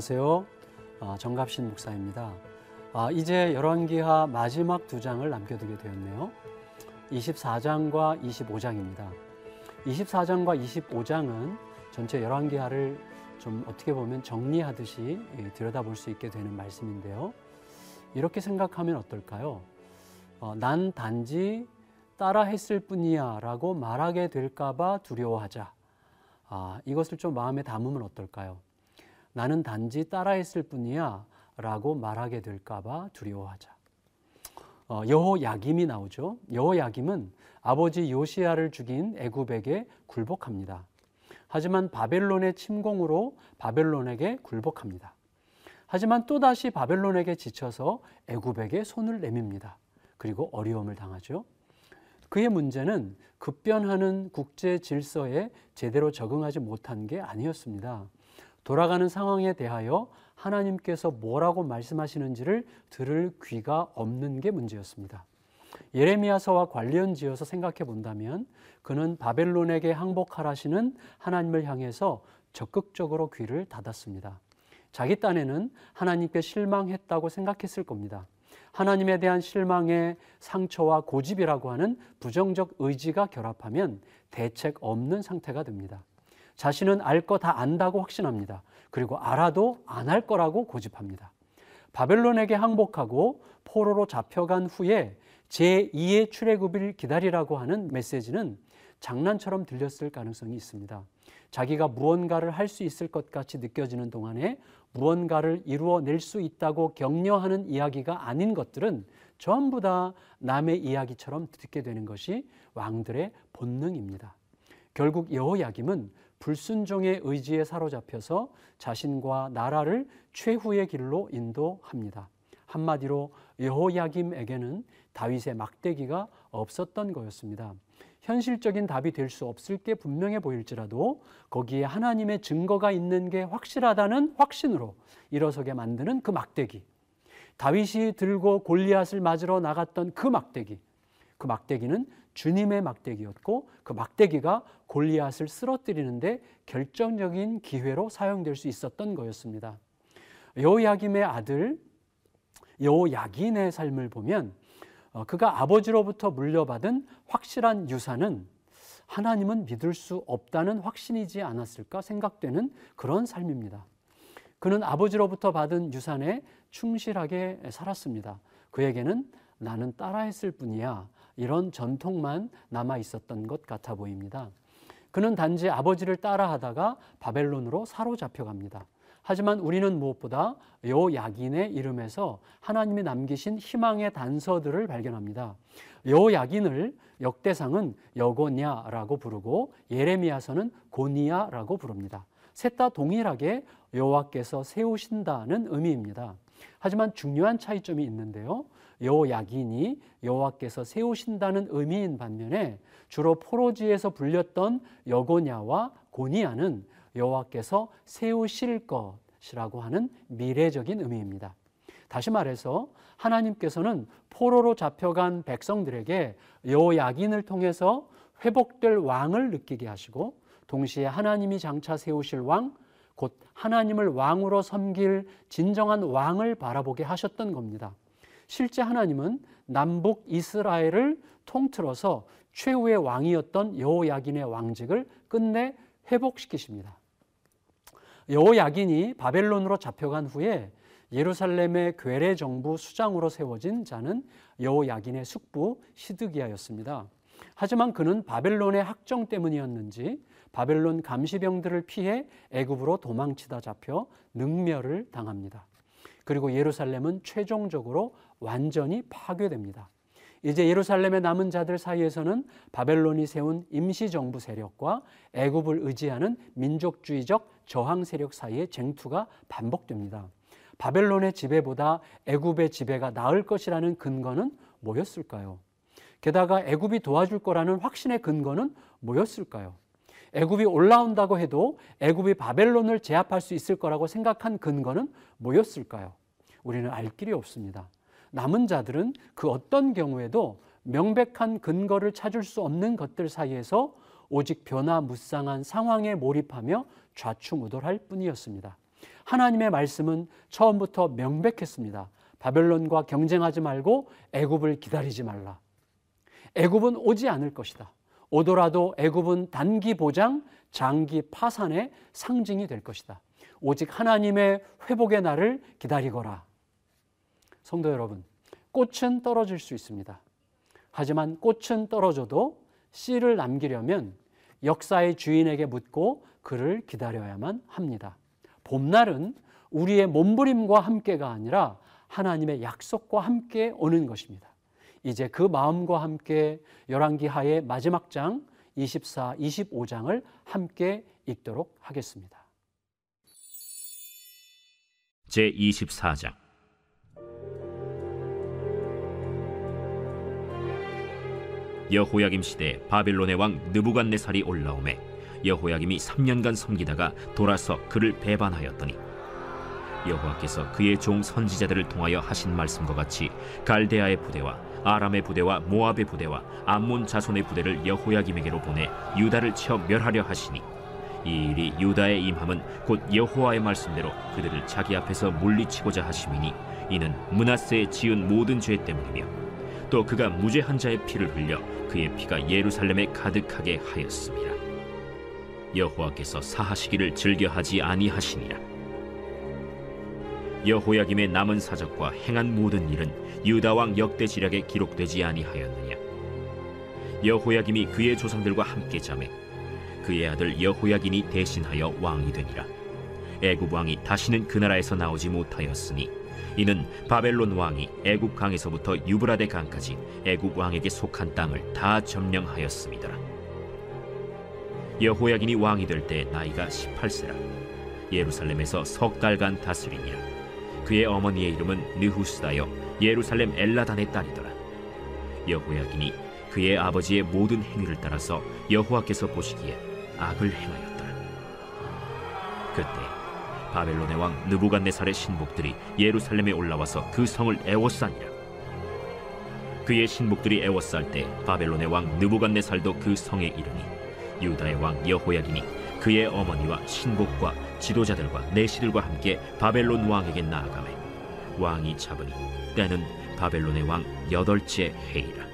안녕하세요. 아, 정갑신 목사입니다. 아, 이제 열왕기하 마지막 두 장을 남겨두게 되었네요. 24장과 25장입니다. 24장과 25장은 전체 열왕기하를 좀 어떻게 보면 정리하듯이 예, 들여다볼 수 있게 되는 말씀인데요. 이렇게 생각하면 어떨까요? 어, 난 단지 따라 했을 뿐이야 라고 말하게 될까봐 두려워하자. 아, 이것을 좀 마음에 담으면 어떨까요? 나는 단지 따라했을 뿐이야 라고 말하게 될까봐 두려워하자. 어, 여호야김이 나오죠. 여호야김은 아버지 요시야를 죽인 애굽에게 굴복합니다. 하지만 바벨론의 침공으로 바벨론에게 굴복합니다. 하지만 또다시 바벨론에게 지쳐서 애굽에게 손을 내밉니다. 그리고 어려움을 당하죠. 그의 문제는 급변하는 국제 질서에 제대로 적응하지 못한 게 아니었습니다. 돌아가는 상황에 대하여 하나님께서 뭐라고 말씀하시는지를 들을 귀가 없는 게 문제였습니다. 예레미야서와 관련 지어서 생각해 본다면 그는 바벨론에게 항복하라시는 하나님을 향해서 적극적으로 귀를 닫았습니다. 자기 딴에는 하나님께 실망했다고 생각했을 겁니다. 하나님에 대한 실망의 상처와 고집이라고 하는 부정적 의지가 결합하면 대책 없는 상태가 됩니다. 자신은 알 거 다 안다고 확신합니다. 그리고 알아도 안 할 거라고 고집합니다. 바벨론에게 항복하고 포로로 잡혀간 후에 제2의 출애굽을 기다리라고 하는 메시지는 장난처럼 들렸을 가능성이 있습니다. 자기가 무언가를 할 수 있을 것 같이 느껴지는 동안에 무언가를 이루어낼 수 있다고 격려하는 이야기가 아닌 것들은 전부 다 남의 이야기처럼 듣게 되는 것이 왕들의 본능입니다. 결국 여호야김은 불순종의 의지에 사로잡혀서 자신과 나라를 최후의 길로 인도합니다. 한마디로 여호야김에게는 다윗의 막대기가 없었던 거였습니다. 현실적인 답이 될 수 없을 게 분명해 보일지라도 거기에 하나님의 증거가 있는 게 확실하다는 확신으로 일어서게 만드는 그 막대기. 다윗이 들고 골리앗을 맞으러 나갔던 그 막대기. 그 막대기는 주님의 막대기였고 그 막대기가 골리앗을 쓰러뜨리는데 결정적인 기회로 사용될 수 있었던 거였습니다. 여호야김의 아들 여호야긴의 삶을 보면 어, 그가 아버지로부터 물려받은 확실한 유산은 하나님은 믿을 수 없다는 확신이지 않았을까 생각되는 그런 삶입니다. 그는 아버지로부터 받은 유산에 충실하게 살았습니다. 그에게는 나는 따라했을 뿐이야. 이런 전통만 남아 있었던 것 같아 보입니다. 그는 단지 아버지를 따라하다가 바벨론으로 사로잡혀 갑니다. 하지만 우리는 무엇보다 요 야긴의 이름에서 하나님이 남기신 희망의 단서들을 발견합니다. 요 야긴을 역대상은 여고냐라고 부르고 예레미야서는 고니야라고 부릅니다. 셋 다 동일하게 여호와께서 세우신다는 의미입니다. 하지만 중요한 차이점이 있는데요. 여야긴이 여호와께서 세우신다는 의미인 반면에 주로 포로지에서 불렸던 여고냐와 고니야는 여호와께서 세우실 것이라고 하는 미래적인 의미입니다. 다시 말해서 하나님께서는 포로로 잡혀간 백성들에게 여호야긴을 통해서 회복될 왕을 느끼게 하시고 동시에 하나님이 장차 세우실 왕, 곧 하나님을 왕으로 섬길 진정한 왕을 바라보게 하셨던 겁니다. 실제 하나님은 남북 이스라엘을 통틀어서 최후의 왕이었던 여호야긴의 왕직을 끝내 회복시키십니다. 여호야긴이 바벨론으로 잡혀간 후에 예루살렘의 괴뢰 정부 수장으로 세워진 자는 여호야긴의 숙부 시드기야였습니다. 하지만 그는 바벨론의 학정 때문이었는지 바벨론 감시병들을 피해 애굽으로 도망치다 잡혀 능멸을 당합니다. 그리고 예루살렘은 최종적으로 완전히 파괴됩니다. 이제 예루살렘에 남은 자들 사이에서는 바벨론이 세운 임시정부 세력과 애굽을 의지하는 민족주의적 저항 세력 사이의 쟁투가 반복됩니다. 바벨론의 지배보다 애굽의 지배가 나을 것이라는 근거는 뭐였을까요? 게다가 애굽이 도와줄 거라는 확신의 근거는 뭐였을까요? 애굽이 올라온다고 해도 애굽이 바벨론을 제압할 수 있을 거라고 생각한 근거는 뭐였을까요? 우리는 알 길이 없습니다. 남은 자들은 그 어떤 경우에도 명백한 근거를 찾을 수 없는 것들 사이에서 오직 변화무쌍한 상황에 몰입하며 좌충우돌할 뿐이었습니다. 하나님의 말씀은 처음부터 명백했습니다. 바벨론과 경쟁하지 말고 애굽을 기다리지 말라. 애굽은 오지 않을 것이다. 오더라도 애굽은 단기 보장, 장기 파산의 상징이 될 것이다. 오직 하나님의 회복의 날을 기다리거라. 성도 여러분, 꽃은 떨어질 수 있습니다. 하지만 꽃은 떨어져도 씨를 남기려면 역사의 주인에게 묻고 그를 기다려야만 합니다. 봄날은 우리의 몸부림과 함께가 아니라 하나님의 약속과 함께 오는 것입니다. 이제 그 마음과 함께 열왕기하의 마지막 장 24, 25장을 함께 읽도록 하겠습니다. 제 24장 여호야김 시대 바벨론의 왕 느부갓네살이 올라오매 여호야김이 3년간 섬기다가 돌아서 그를 배반하였더니 여호와께서 그의 종 선지자들을 통하여 하신 말씀과 같이 갈대아의 부대와 아람의 부대와 모압의 부대와 암몬 자손의 부대를 여호야김에게로 보내 유다를 쳐 멸하려 하시니 이 일이 유다의 임함은 곧 여호와의 말씀대로 그들을 자기 앞에서 물리치고자 하심이니 이는 문하세에 지은 모든 죄 때문이며 또 그가 무죄한 자의 피를 흘려 그의 피가 예루살렘에 가득하게 하였습니다. 여호와께서 사하시기를 즐겨하지 아니하시니라. 여호야김의 남은 사적과 행한 모든 일은 유다 왕 역대 지략에 기록되지 아니하였느냐 여호야김이 그의 조상들과 함께 잠에 그의 아들 여호야긴이 대신하여 왕이 되니라 애굽 왕이 다시는 그 나라에서 나오지 못하였으니 이는 바벨론 왕이 애굽 강에서부터 유브라데 강까지 애굽 왕에게 속한 땅을 다 점령하였습니다. 여호야긴이 왕이 될 때 나이가 18세라 예루살렘에서 석 달간 다스리니라 그의 어머니의 이름은 느후스다여 예루살렘 엘라단의 딸이더라. 여호야긴이 그의 아버지의 모든 행위를 따라서 여호와께서 보시기에 악을 행하였더라. 그때 바벨론의 왕 느부갓네살의 신복들이 예루살렘에 올라와서 그 성을 애워싸니라. 그의 신복들이 애워쌀 때 바벨론의 왕 느부갓네살도 그 성에 이르니 유다의 왕 여호야긴이 그의 어머니와 신복과 지도자들과 내시들과 함께 바벨론 왕에게 나아가매 왕이 잡으니 때는 바벨론의 왕 여덟째 해이라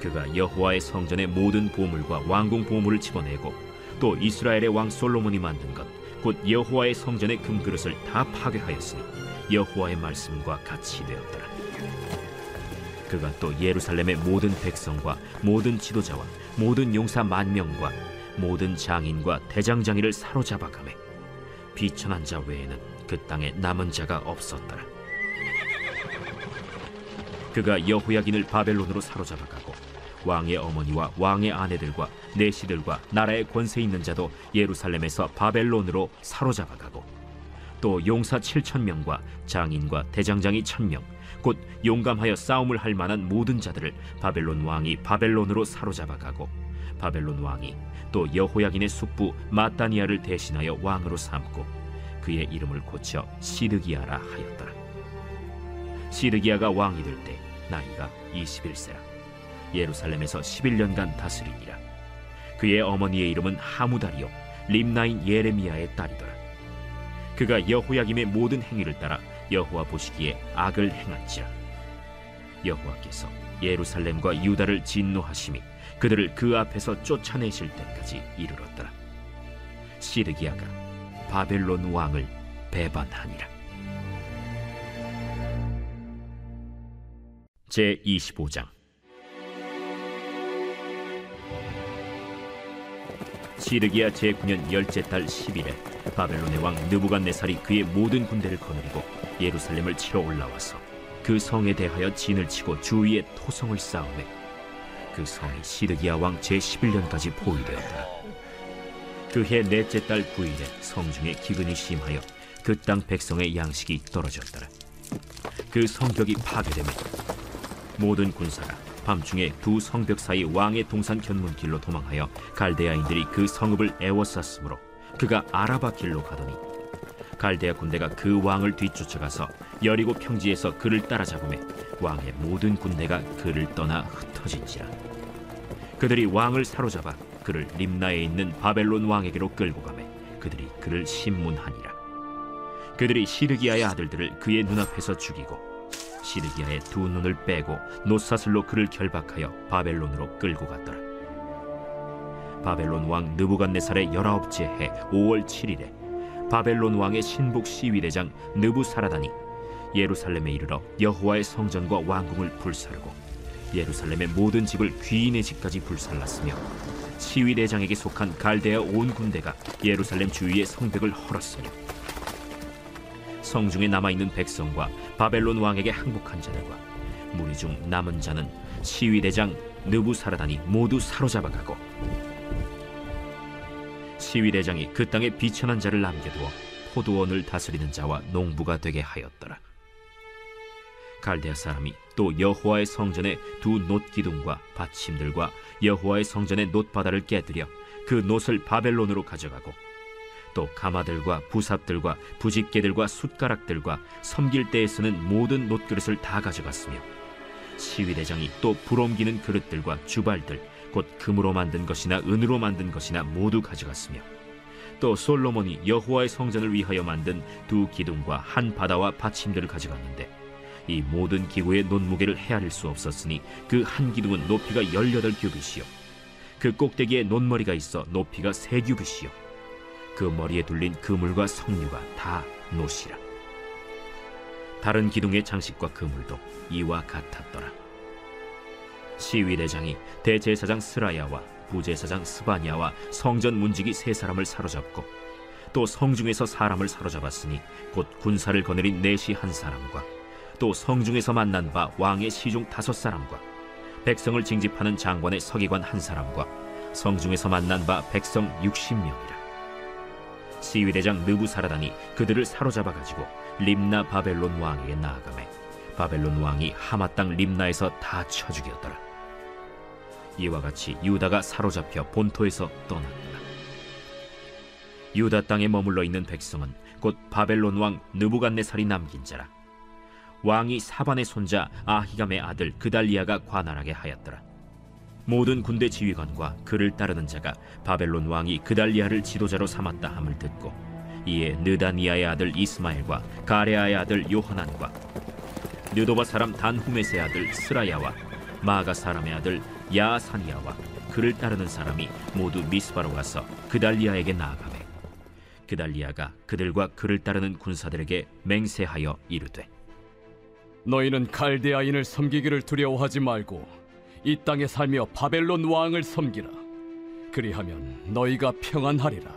그가 여호와의 성전의 모든 보물과 왕궁 보물을 집어내고 또 이스라엘의 왕 솔로몬이 만든 것 곧 여호와의 성전의 금그릇을 다 파괴하였으니 여호와의 말씀과 같이 되었더라 그가 또 예루살렘의 모든 백성과 모든 지도자와 모든 용사 만 명과 모든 장인과 대장장이를 사로잡아 가매 비천한 자 외에는 그 땅에 남은 자가 없었더라. 그가 여호야긴을 바벨론으로 사로잡아가고 왕의 어머니와 왕의 아내들과 내시들과 나라의 권세 있는 자도 예루살렘에서 바벨론으로 사로잡아가고 또 용사 7천 명과 장인과 대장장이 천명 곧 용감하여 싸움을 할 만한 모든 자들을 바벨론 왕이 바벨론으로 사로잡아가고 바벨론 왕이 또 여호야긴의 숙부 마따니아를 대신하여 왕으로 삼고 그의 이름을 고쳐 시드기야라 하였더라. 시드기야가 왕이 될 때 나이가 21세라. 예루살렘에서 11년간 다스리니라. 그의 어머니의 이름은 하무다리요 림나인 예레미야의 딸이더라. 그가 여호야김의 모든 행위를 따라 여호와 보시기에 악을 행한지라. 여호와께서 예루살렘과 유다를 진노하심이 그들을 그 앞에서 쫓아내실 때까지 이르렀더라. 시르기야가 바벨론 왕을 배반하니라. 제 25장 시르기야 제9년 열째 달 10일에 바벨론의 왕 느부갓네살이 그의 모든 군대를 거느리고 예루살렘을 치러 올라와서 그 성에 대하여 진을 치고 주위에 토성을 쌓으매 그 성이 시드기야 왕 제11년까지 포위되었다. 그 해 넷째 달 9일에 성중에 기근이 심하여 그 땅 백성의 양식이 떨어졌더라. 그 성벽이 파괴되며 모든 군사가 밤중에 두 성벽 사이 왕의 동산 견문길로 도망하여 갈대아인들이 그 성읍을 애워쌌으므로 그가 아라바 길로 가더니 갈대아 군대가 그 왕을 뒤쫓아가서 여리고 평지에서 그를 따라잡음에 왕의 모든 군대가 그를 떠나 흩어진지라. 그들이 왕을 사로잡아 그를 림나에 있는 바벨론 왕에게로 끌고 가매 그들이 그를 신문하니라. 그들이 시르기야의 아들들을 그의 눈앞에서 죽이고 시르기야의 두 눈을 빼고 노사슬로 그를 결박하여 바벨론으로 끌고 갔더라. 바벨론 왕 느부갓네살의 열아홉째 해 5월 7일에 바벨론 왕의 신복 시위대장 느부사라단이 예루살렘에 이르러 여호와의 성전과 왕궁을 불사르고 예루살렘의 모든 집을 귀인의 집까지 불살랐으며 시위대장에게 속한 갈대아 온 군대가 예루살렘 주위의 성벽을 헐었으며 성중에 남아 있는 백성과 바벨론 왕에게 항복한 자들과 무리 중 남은 자는 시위대장 느부사라단이 모두 사로잡아가고 시위대장이 그 땅에 비천한 자를 남겨두어 포도원을 다스리는 자와 농부가 되게 하였더라. 갈대아 사람이 또 여호와의 성전의 두 놋기둥과 받침들과 여호와의 성전의 놋바다를 깨뜨려 그 놋을 바벨론으로 가져가고 또 가마들과 부삽들과 부집개들과 숟가락들과 섬길 때에 쓰는 모든 놋그릇을 다 가져갔으며 시위대장이 또 불옮기는 그릇들과 주발들 곧 금으로 만든 것이나 은으로 만든 것이나 모두 가져갔으며 또 솔로몬이 여호와의 성전을 위하여 만든 두 기둥과 한 바다와 받침들을 가져갔는데 이 모든 기구의 논무게를 헤아릴 수 없었으니 그 한 기둥은 높이가 열여덟 규빗이요. 그 꼭대기에 논머리가 있어 높이가 세 규빗이요 그 머리에 둘린 그물과 석류가 다 노시라. 다른 기둥의 장식과 그물도 이와 같았더라. 시위대장이 대제사장 스라야와 부제사장 스바냐와 성전 문지기 세 사람을 사로잡고 또 성중에서 사람을 사로잡았으니 곧 군사를 거느린 내시 한 사람과 또 성중에서 만난 바 왕의 시중 다섯 사람과 백성을 징집하는 장관의 서기관 한 사람과 성중에서 만난 바 백성 육십 명이라 시위대장 느부사라단이 그들을 사로잡아 가지고 림나 바벨론 왕에게 나아가매 바벨론 왕이 하마 땅 림나에서 다 쳐 죽였더라. 이와 같이 유다가 사로잡혀 본토에서 떠났더라 유다 땅에 머물러 있는 백성은 곧 바벨론 왕 느부갓네살이 남긴 자라. 왕이 사반의 손자 아히감의 아들 그달리아가 관할하게 하였더라. 모든 군대 지휘관과 그를 따르는 자가 바벨론 왕이 그달리아를 지도자로 삼았다 함을 듣고 이에 느다니아의 아들 이스마엘과 가레아의 아들 요하난과 느도바 사람 단후메스의 아들 스라야와 마가 사람의 아들 야사니아와 그를 따르는 사람이 모두 미스바로 가서 그달리아에게 나아가매 그달리아가 그들과 그를 따르는 군사들에게 맹세하여 이르되 너희는 갈대아인을 섬기기를 두려워하지 말고 이 땅에 살며 바벨론 왕을 섬기라. 그리하면 너희가 평안하리라.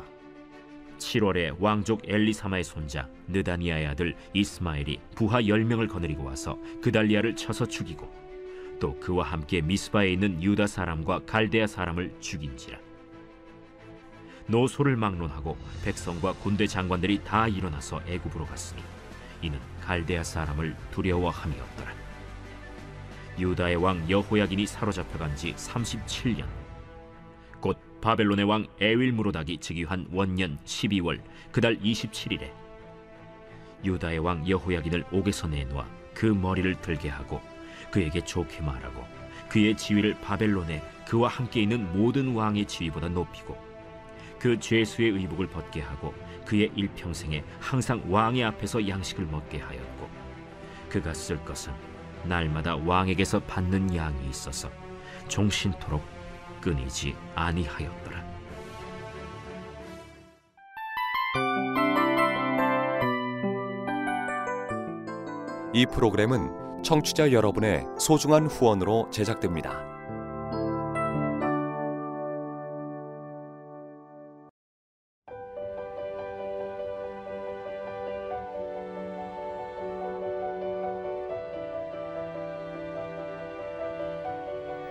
7월에 왕족 엘리사마의 손자 느다니아의 아들 이스마엘이 부하 10명을 거느리고 와서 그달리아를 쳐서 죽이고 또 그와 함께 미스바에 있는 유다 사람과 갈대아 사람을 죽인지라 노소를 막론하고 백성과 군대 장관들이 다 일어나서 애굽으로 갔으니 이는 갈대아 사람을 두려워함이었더라. 유다의 왕 여호야긴이 사로잡혀간 지 37년. 곧 바벨론의 왕 에윌무로닥이 즉위한 원년 12월 그달 27일에 유다의 왕 여호야긴을 옥에서 내놓아 그 머리를 들게 하고 그에게 좋게 말하고 그의 지위를 바벨론에 그와 함께 있는 모든 왕의 지위보다 높이고 그 죄수의 의복을 벗게 하고 그의 일평생에 항상 왕의 앞에서 양식을 먹게 하였고 그가 쓸 것은 날마다 왕에게서 받는 양이 있어서 종신토록 끊이지 아니하였더라. 이 프로그램은 청취자 여러분의 소중한 후원으로 제작됩니다.